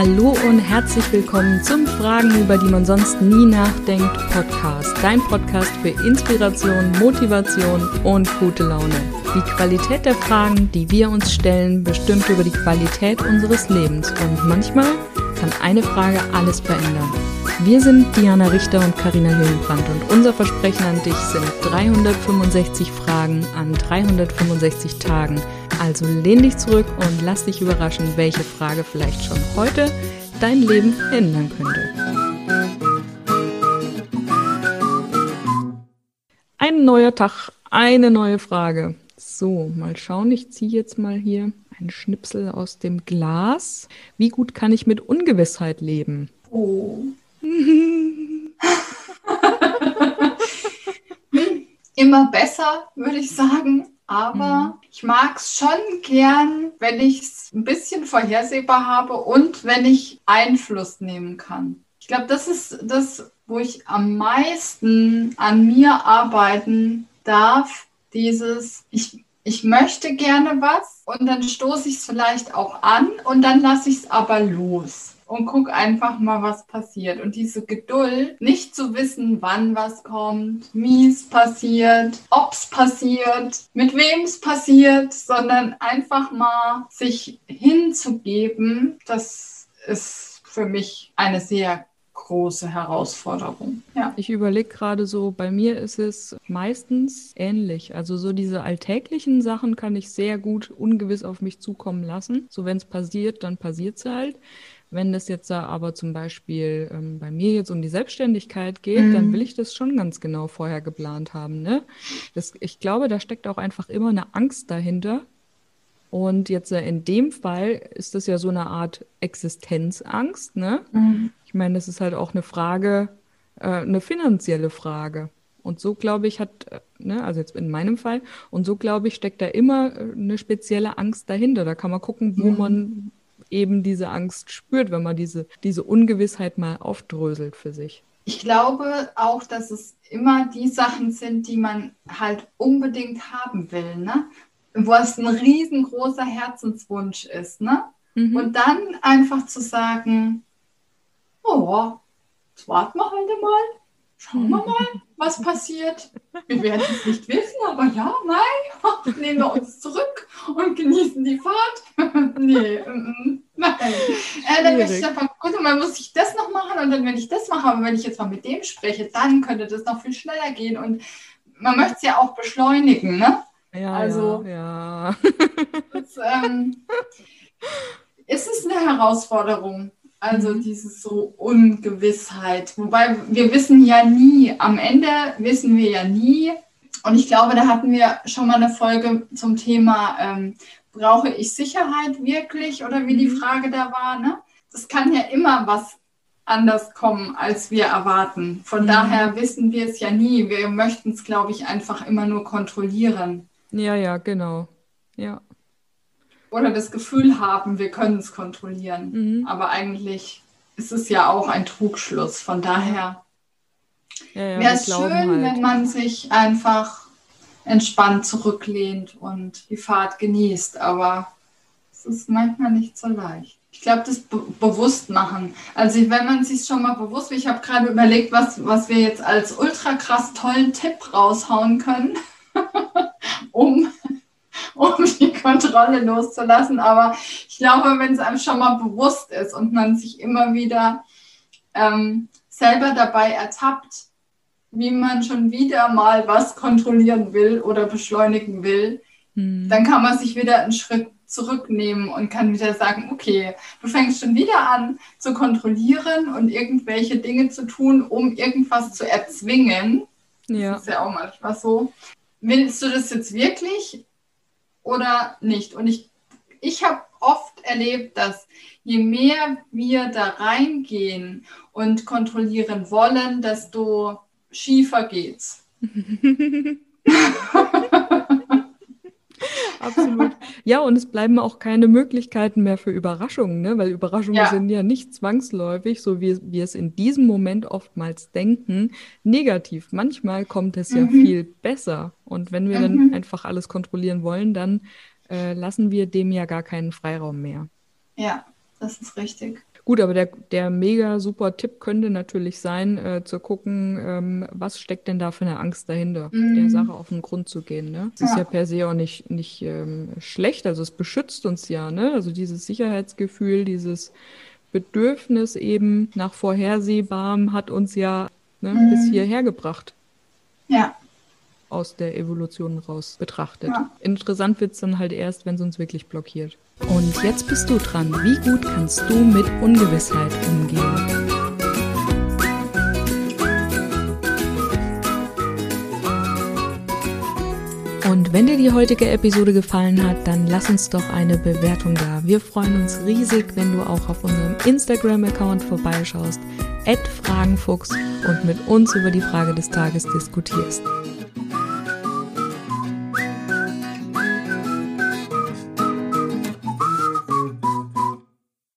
Hallo und herzlich willkommen zum Fragen, über die man sonst nie nachdenkt Podcast. Dein Podcast für Inspiration, Motivation und gute Laune. Die Qualität der Fragen, die wir uns stellen, bestimmt über die Qualität unseres Lebens und manchmal kann eine Frage alles verändern. Wir sind Diana Richter und Karina Hillenbrand und unser Versprechen an dich sind 365 Fragen an 365 Tagen. Also lehn dich zurück und lass dich überraschen, welche Frage vielleicht schon heute dein Leben ändern könnte. Ein neuer Tag, eine neue Frage. So, mal schauen. Ich ziehe jetzt mal hier einen Schnipsel aus dem Glas. Wie gut kann ich mit Ungewissheit leben? Oh. Immer besser, würde ich sagen. Aber mhm. Ich mag es schon gern, wenn ich es ein bisschen vorhersehbar habe und wenn ich Einfluss nehmen kann. Ich glaube, das ist das, wo ich am meisten an mir arbeiten darf. Dieses, ich, ich möchte gerne was und dann stoße ich es vielleicht auch an und dann lasse ich es aber los und guck einfach mal, was passiert. Und diese Geduld, nicht zu wissen, wann was kommt, wie es passiert, ob es passiert, mit wem es passiert, sondern einfach mal sich hinzugeben, das ist für mich eine sehr große Herausforderung. Ja. Ich überlege gerade so, bei mir ist es meistens ähnlich. Also so diese alltäglichen Sachen kann ich sehr gut ungewiss auf mich zukommen lassen. So wenn es passiert, dann passiert es halt. Wenn das jetzt aber zum Beispiel ähm, bei mir jetzt um die Selbstständigkeit geht, mhm. dann will ich das schon ganz genau vorher geplant haben. Ne? Das, ich glaube, da steckt auch einfach immer eine Angst dahinter. Und jetzt äh, in dem Fall ist das ja so eine Art Existenzangst. Ne? Mhm. Ich meine, das ist halt auch eine Frage, äh, eine finanzielle Frage. Und so glaube ich, hat, äh, ne, also jetzt in meinem Fall, und so glaube ich, steckt da immer äh, eine spezielle Angst dahinter. Da kann man gucken, wo mhm. man eben diese Angst spürt, wenn man diese, diese Ungewissheit mal aufdröselt für sich. Ich glaube auch, dass es immer die Sachen sind, die man halt unbedingt haben will, ne? Wo es ein riesengroßer Herzenswunsch ist, ne? Mhm. Und dann einfach zu sagen, oh, jetzt warten wir halt mal Schauen wir mal, was passiert. Wir werden es nicht wissen, aber ja, nein, nehmen wir uns zurück und genießen die Fahrt. nee, mm, nein. Äh, dann möchte ich einfach, gut, man muss ich das noch machen und dann, wenn ich das mache, aber wenn ich jetzt mal mit dem spreche, dann könnte das noch viel schneller gehen und man möchte es ja auch beschleunigen, ne? Ja, also, ja. ja. Das, ähm, ist es eine Herausforderung. Also mhm. dieses so Ungewissheit. Wobei wir wissen ja nie, am Ende wissen wir ja nie. Und ich glaube, da hatten wir schon mal eine Folge zum Thema, ähm, brauche ich Sicherheit wirklich oder wie die mhm. Frage da war. Ne? Das kann ja immer was anders kommen, als wir erwarten. Von mhm. daher wissen wir es ja nie. Wir möchten es, glaube ich, einfach immer nur kontrollieren. Ja, ja, genau. Ja oder das Gefühl haben, wir können es kontrollieren. Mhm. Aber eigentlich ist es ja auch ein Trugschluss. Von daher ja, ja, wäre es schön, halt. wenn man sich einfach entspannt zurücklehnt und die Fahrt genießt. Aber es ist manchmal nicht so leicht. Ich glaube, das be bewusst machen. Also wenn man sich schon mal bewusst, ich habe gerade überlegt, was, was wir jetzt als ultra krass tollen Tipp raushauen können, um um die Kontrolle loszulassen. Aber ich glaube, wenn es einem schon mal bewusst ist und man sich immer wieder ähm, selber dabei ertappt, wie man schon wieder mal was kontrollieren will oder beschleunigen will, mhm. dann kann man sich wieder einen Schritt zurücknehmen und kann wieder sagen, okay, du fängst schon wieder an zu kontrollieren und irgendwelche Dinge zu tun, um irgendwas zu erzwingen. Ja. Das ist ja auch manchmal so. Willst du das jetzt wirklich oder nicht. Und ich, ich habe oft erlebt, dass je mehr wir da reingehen und kontrollieren wollen, desto schiefer geht's. Absolut. Ja, und es bleiben auch keine Möglichkeiten mehr für Überraschungen, ne? weil Überraschungen ja. sind ja nicht zwangsläufig, so wie wir es in diesem Moment oftmals denken, negativ. Manchmal kommt es ja mhm. viel besser. Und wenn wir mhm. dann einfach alles kontrollieren wollen, dann äh, lassen wir dem ja gar keinen Freiraum mehr. Ja, das ist richtig. Gut, aber der, der mega super Tipp könnte natürlich sein, äh, zu gucken, ähm, was steckt denn da für eine Angst dahinter, mhm. der Sache auf den Grund zu gehen. Ne? Das ja. ist ja per se auch nicht, nicht ähm, schlecht, also es beschützt uns ja, ne? Also dieses Sicherheitsgefühl, dieses Bedürfnis eben nach Vorhersehbarem hat uns ja ne, mhm. bis hierher gebracht. Ja. Aus der Evolution raus betrachtet. Ja. Interessant wird es dann halt erst, wenn es uns wirklich blockiert. Und jetzt bist du dran. Wie gut kannst du mit Ungewissheit umgehen? Und wenn dir die heutige Episode gefallen hat, dann lass uns doch eine Bewertung da. Wir freuen uns riesig, wenn du auch auf unserem Instagram-Account vorbeischaust, Fragenfuchs und mit uns über die Frage des Tages diskutierst.